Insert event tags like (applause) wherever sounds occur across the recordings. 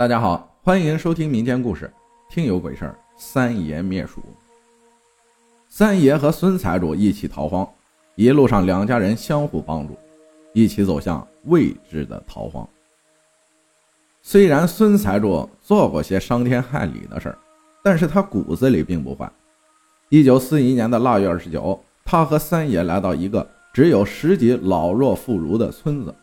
大家好，欢迎收听民间故事《听有鬼事儿》。三爷灭鼠。三爷和孙财主一起逃荒，一路上两家人相互帮助，一起走向未知的逃荒。虽然孙财主做过些伤天害理的事儿，但是他骨子里并不坏。一九四一年的腊月二十九，他和三爷来到一个只有十几老弱妇孺的村子，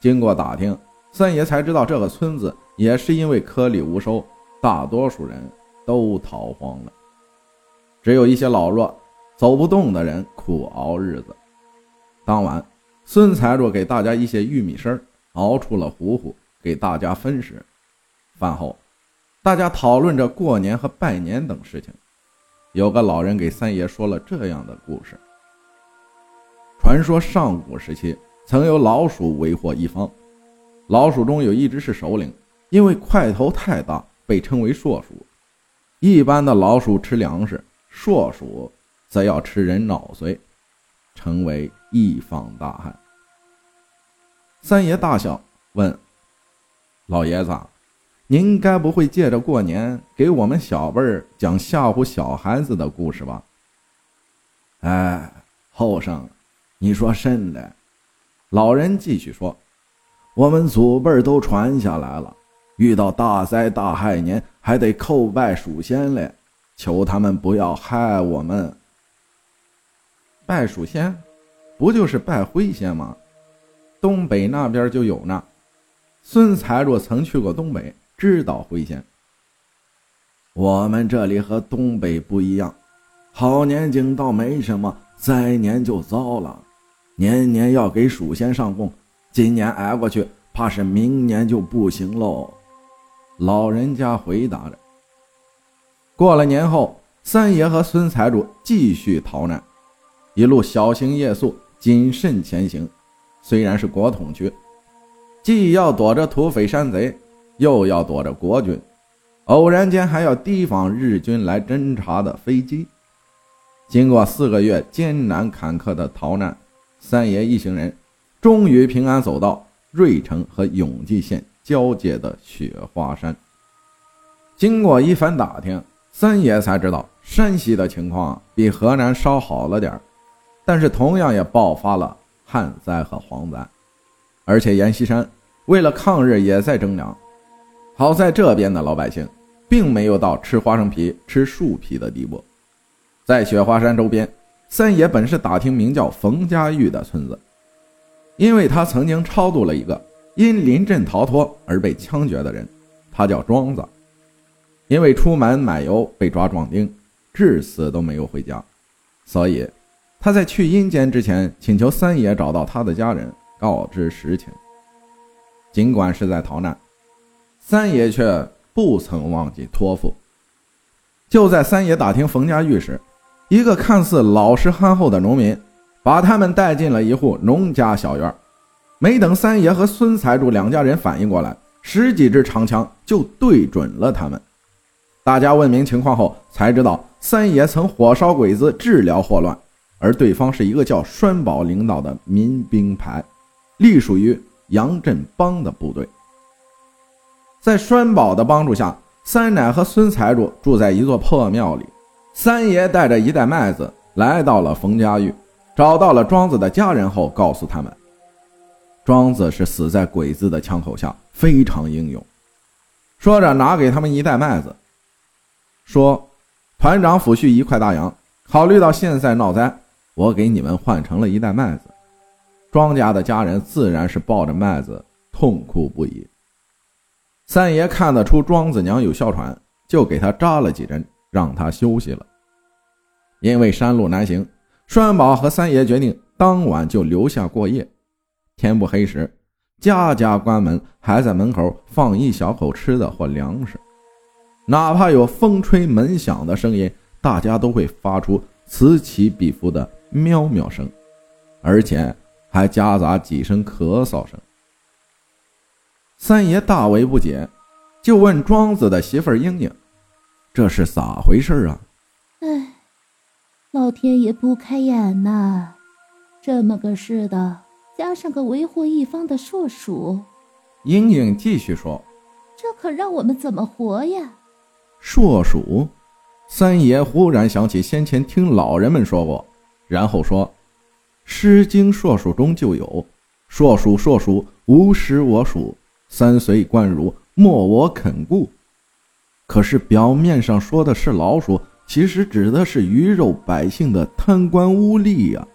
经过打听，三爷才知道这个村子。也是因为颗粒无收，大多数人都逃荒了，只有一些老弱、走不动的人苦熬日子。当晚，孙财主给大家一些玉米丝熬出了糊糊，给大家分食。饭后，大家讨论着过年和拜年等事情。有个老人给三爷说了这样的故事：传说上古时期曾有老鼠为祸一方，老鼠中有一只是首领。因为块头太大，被称为硕鼠。一般的老鼠吃粮食，硕鼠则要吃人脑髓，成为一方大害。三爷大笑，问：“老爷子，您该不会借着过年给我们小辈儿讲吓唬小孩子的故事吧？”哎，后生，你说甚的？老人继续说：“我们祖辈都传下来了。”遇到大灾大害年，还得叩拜鼠仙嘞，求他们不要害我们。拜鼠仙，不就是拜灰仙吗？东北那边就有呢。孙财主曾去过东北，知道灰仙。我们这里和东北不一样，好年景倒没什么，灾年就糟了。年年要给鼠仙上供，今年挨过去，怕是明年就不行喽。老人家回答着。过了年后，三爷和孙财主继续逃难，一路小心夜宿，谨慎前行。虽然是国统区，既要躲着土匪山贼，又要躲着国军，偶然间还要提防日军来侦察的飞机。经过四个月艰难坎坷的逃难，三爷一行人终于平安走到芮城和永济县。交界的雪花山。经过一番打听，三爷才知道山西的情况比河南稍好了点但是同样也爆发了旱灾和蝗灾，而且阎锡山为了抗日也在征粮。好在这边的老百姓并没有到吃花生皮、吃树皮的地步。在雪花山周边，三爷本是打听名叫冯家峪的村子，因为他曾经超度了一个。因临阵逃脱而被枪决的人，他叫庄子。因为出门买油被抓壮丁，至死都没有回家，所以他在去阴间之前，请求三爷找到他的家人，告知实情。尽管是在逃难，三爷却不曾忘记托付。就在三爷打听冯家峪时，一个看似老实憨厚的农民，把他们带进了一户农家小院。没等三爷和孙财主两家人反应过来，十几支长枪就对准了他们。大家问明情况后，才知道三爷曾火烧鬼子治疗霍乱，而对方是一个叫栓宝领导的民兵排，隶属于杨振邦的部队。在栓宝的帮助下，三奶和孙财主住在一座破庙里。三爷带着一袋麦子来到了冯家峪，找到了庄子的家人后，告诉他们。庄子是死在鬼子的枪口下，非常英勇。说着，拿给他们一袋麦子，说：“团长抚恤一块大洋，考虑到现在闹灾，我给你们换成了一袋麦子。”庄家的家人自然是抱着麦子痛哭不已。三爷看得出庄子娘有哮喘，就给她扎了几针，让她休息了。因为山路难行，栓宝和三爷决定当晚就留下过夜。天不黑时，家家关门，还在门口放一小口吃的或粮食。哪怕有风吹门响的声音，大家都会发出此起彼伏的喵喵声，而且还夹杂几声咳嗽声。三爷大为不解，就问庄子的媳妇儿英英：“这是咋回事啊？”哎，老天爷不开眼呐！这么个事的。加上个为祸一方的硕鼠，英英继续说：“这可让我们怎么活呀？硕鼠，三爷忽然想起先前听老人们说过，然后说：“《诗经·硕鼠》中就有‘硕鼠，硕鼠，无食我黍，三岁贯汝，莫我肯顾’。可是表面上说的是老鼠，其实指的是鱼肉百姓的贪官污吏呀！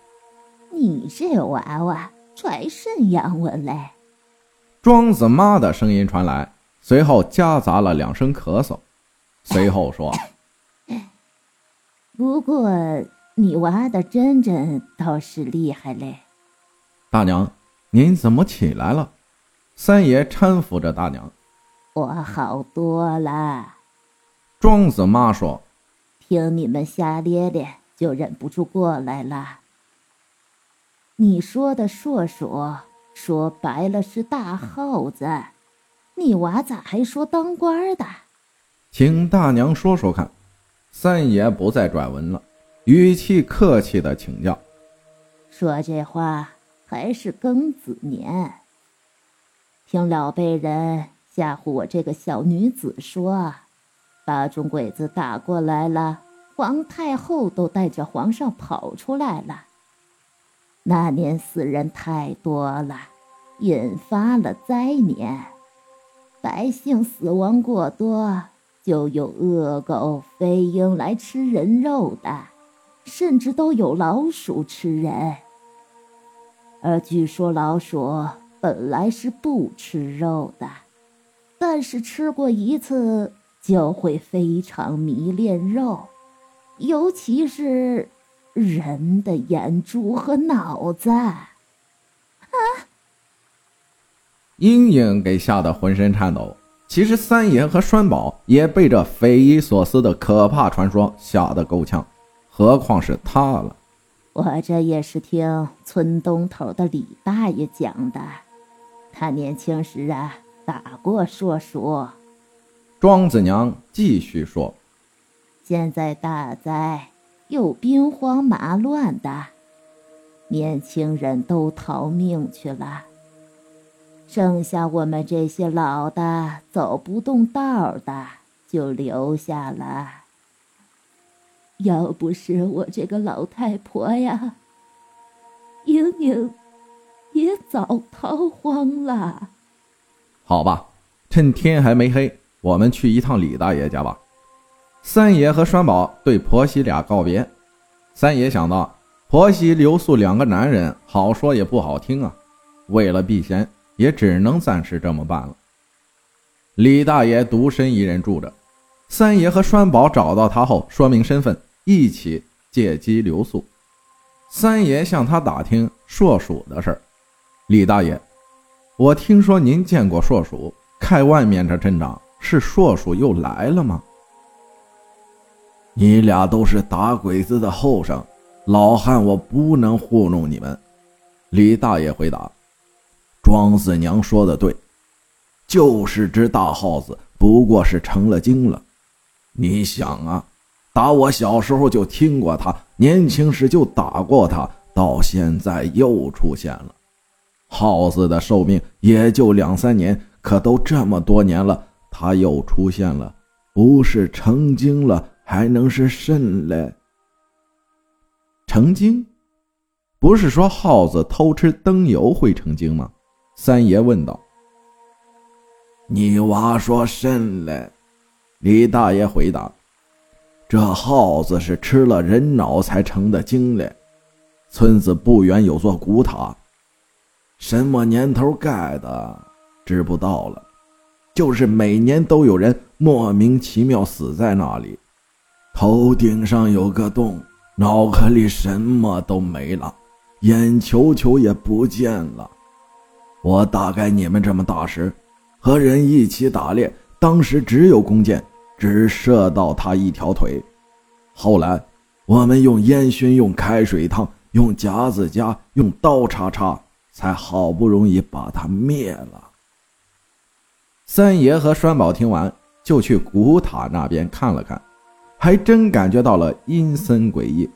你这娃娃揣甚洋文嘞？”庄子妈的声音传来，随后夹杂了两声咳嗽。随后说：“ (coughs) 不过你娃的真真倒是厉害嘞。”大娘，您怎么起来了？三爷搀扶着大娘。我好多了。庄子妈说：“听你们瞎咧咧，就忍不住过来了。你说的硕鼠，说白了是大耗子。你娃咋还说当官的？”请大娘说说看，三爷不再转文了，语气客气的请教：“说这话还是庚子年。听老辈人吓唬我这个小女子说，八中鬼子打过来了，皇太后都带着皇上跑出来了。那年死人太多了，引发了灾年，百姓死亡过多。”就有恶狗、飞鹰来吃人肉的，甚至都有老鼠吃人。而据说老鼠本来是不吃肉的，但是吃过一次就会非常迷恋肉，尤其是人的眼珠和脑子。啊！阴影给吓得浑身颤抖。其实三爷和栓宝也被这匪夷所思的可怕传说吓得够呛，何况是他了。我这也是听村东头的李大爷讲的，他年轻时啊打过硕鼠。庄子娘继续说：“现在大灾，又兵荒马乱的，年轻人都逃命去了。”剩下我们这些老的走不动道的，就留下了。要不是我这个老太婆呀，英英也早逃荒了。好吧，趁天还没黑，我们去一趟李大爷家吧。三爷和栓宝对婆媳俩告别。三爷想到婆媳留宿两个男人，好说也不好听啊。为了避嫌。也只能暂时这么办了。李大爷独身一人住着，三爷和栓宝找到他后，说明身份，一起借机留宿。三爷向他打听硕鼠的事儿。李大爷，我听说您见过硕鼠，看外面这阵仗，是硕鼠又来了吗？你俩都是打鬼子的后生，老汉我不能糊弄你们。李大爷回答。庄子娘说的对，就是只大耗子，不过是成了精了。你想啊，打我小时候就听过他，年轻时就打过他，到现在又出现了。耗子的寿命也就两三年，可都这么多年了，他又出现了，不是成精了，还能是甚嘞？成精？不是说耗子偷吃灯油会成精吗？三爷问道：“你娃说甚嘞？”李大爷回答：“这耗子是吃了人脑才成的精嘞。村子不远有座古塔，什么年头盖的知不道了，就是每年都有人莫名其妙死在那里，头顶上有个洞，脑壳里什么都没了，眼球球也不见了。”我大概你们这么大时，和人一起打猎，当时只有弓箭，只射到他一条腿。后来我们用烟熏，用开水烫，用夹子夹，用刀叉叉，才好不容易把他灭了。三爷和栓宝听完，就去古塔那边看了看，还真感觉到了阴森诡异。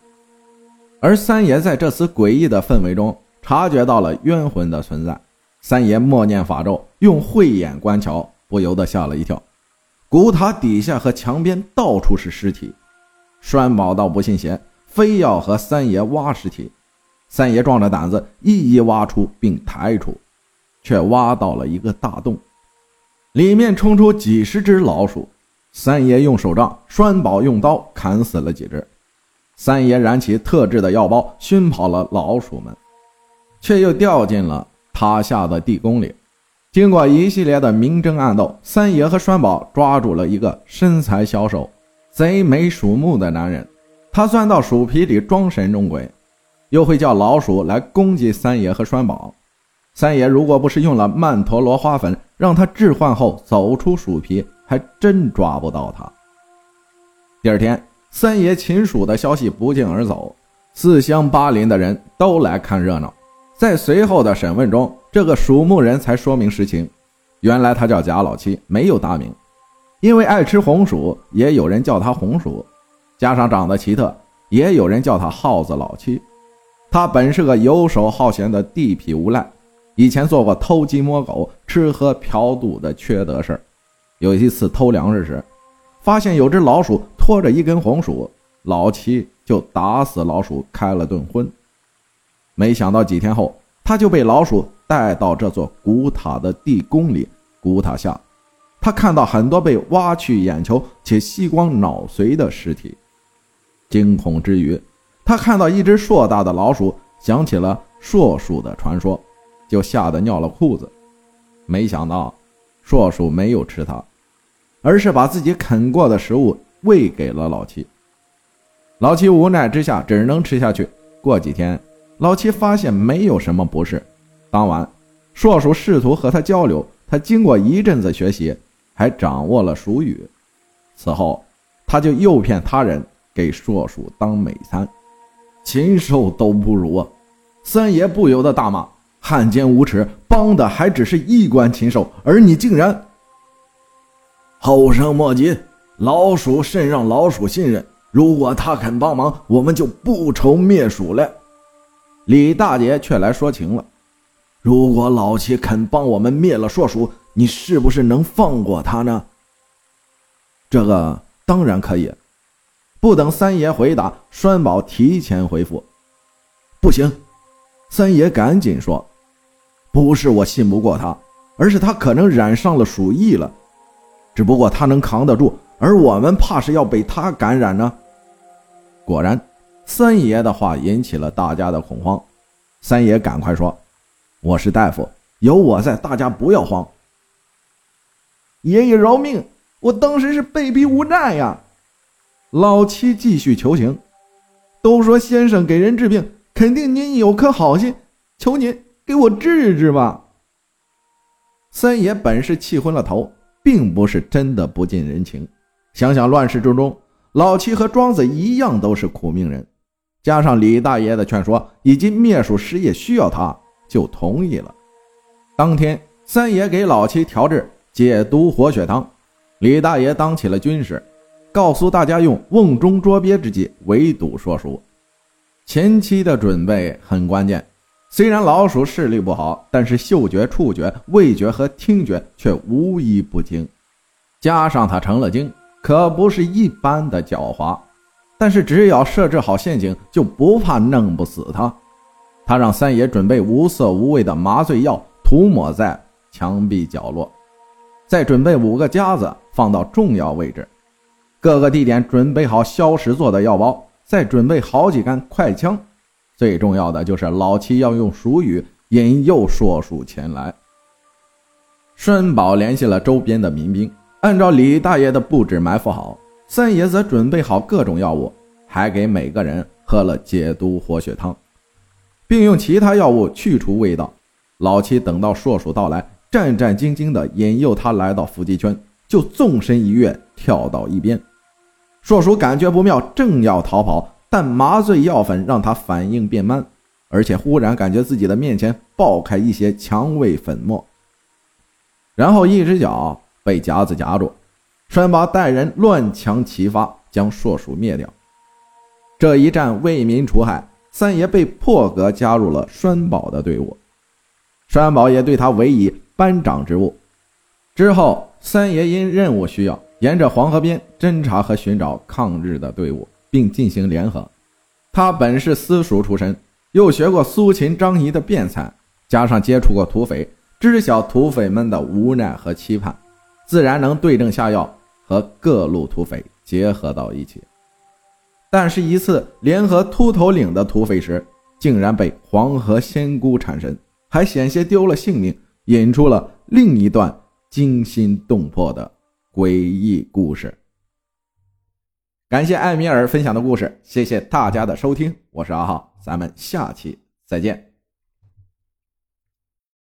而三爷在这次诡异的氛围中，察觉到了冤魂的存在。三爷默念法咒，用慧眼观瞧，不由得吓了一跳。古塔底下和墙边到处是尸体，栓宝倒不信邪，非要和三爷挖尸体。三爷壮着胆子一一挖出并抬出，却挖到了一个大洞，里面冲出几十只老鼠。三爷用手杖，栓宝用刀砍死了几只。三爷燃起特制的药包，熏跑了老鼠们，却又掉进了塔下的地宫里。经过一系列的明争暗斗，三爷和栓宝抓住了一个身材消瘦、贼眉鼠目的男人。他钻到鼠皮里装神弄鬼，又会叫老鼠来攻击三爷和栓宝。三爷如果不是用了曼陀罗花粉让他置换后走出鼠皮，还真抓不到他。第二天，三爷擒鼠的消息不胫而走，四乡八邻的人都来看热闹。在随后的审问中，这个鼠目人才说明实情。原来他叫贾老七，没有大名，因为爱吃红薯，也有人叫他红薯，加上长得奇特，也有人叫他耗子老七。他本是个游手好闲的地痞无赖，以前做过偷鸡摸狗、吃喝嫖赌的缺德事儿。有一次偷粮食时，发现有只老鼠拖着一根红薯，老七就打死老鼠开了顿荤。没想到几天后，他就被老鼠带到这座古塔的地宫里。古塔下，他看到很多被挖去眼球且吸光脑髓的尸体，惊恐之余，他看到一只硕大的老鼠，想起了硕鼠的传说，就吓得尿了裤子。没想到，硕鼠没有吃它。而是把自己啃过的食物喂给了老七。老七无奈之下只能吃下去。过几天，老七发现没有什么不适。当晚，硕鼠试图和他交流，他经过一阵子学习，还掌握了鼠语。此后，他就诱骗他人给硕鼠当美餐，禽兽都不如啊！三爷不由得大骂：“汉奸无耻，帮的还只是一官禽兽，而你竟然……”后生莫急，老鼠甚让老鼠信任。如果他肯帮忙，我们就不愁灭鼠了。李大爷却来说情了：如果老七肯帮我们灭了硕鼠，你是不是能放过他呢？这个当然可以。不等三爷回答，栓宝提前回复：不行。三爷赶紧说：不是我信不过他，而是他可能染上了鼠疫了。只不过他能扛得住，而我们怕是要被他感染呢。果然，三爷的话引起了大家的恐慌。三爷赶快说：“我是大夫，有我在，大家不要慌。”爷爷饶命！我当时是被逼无奈呀。老七继续求情：“都说先生给人治病，肯定您有颗好心，求您给我治治吧。”三爷本是气昏了头。并不是真的不近人情。想想乱世之中，老七和庄子一样都是苦命人，加上李大爷的劝说，以及灭鼠事业需要他，就同意了。当天，三爷给老七调制解毒活血汤，李大爷当起了军师，告诉大家用瓮中捉鳖之计围堵硕鼠。前期的准备很关键。虽然老鼠视力不好，但是嗅觉、触觉、味觉和听觉却无一不精。加上它成了精，可不是一般的狡猾。但是只要设置好陷阱，就不怕弄不死它。他让三爷准备无色无味的麻醉药，涂抹在墙壁角落，再准备五个夹子放到重要位置，各个地点准备好消食做的药包，再准备好几杆快枪。最重要的就是老七要用鼠语引诱硕鼠前来。顺宝联系了周边的民兵，按照李大爷的布置埋伏好。三爷则准备好各种药物，还给每个人喝了解毒活血汤，并用其他药物去除味道。老七等到硕鼠到来，战战兢兢地引诱他来到伏击圈，就纵身一跃跳到一边。硕鼠感觉不妙，正要逃跑。但麻醉药粉让他反应变慢，而且忽然感觉自己的面前爆开一些蔷薇粉末，然后一只脚被夹子夹住，栓宝带人乱枪齐发，将硕鼠灭掉。这一战为民除害，三爷被破格加入了栓宝的队伍，栓宝也对他委以班长职务。之后，三爷因任务需要，沿着黄河边侦查和寻找抗日的队伍，并进行联合。他本是私塾出身，又学过苏秦、张仪的辩才，加上接触过土匪，知晓土匪们的无奈和期盼，自然能对症下药，和各路土匪结合到一起。但是，一次联合秃头岭的土匪时，竟然被黄河仙姑缠身，还险些丢了性命，引出了另一段惊心动魄的诡异故事。感谢艾米尔分享的故事，谢谢大家的收听，我是阿浩，咱们下期再见。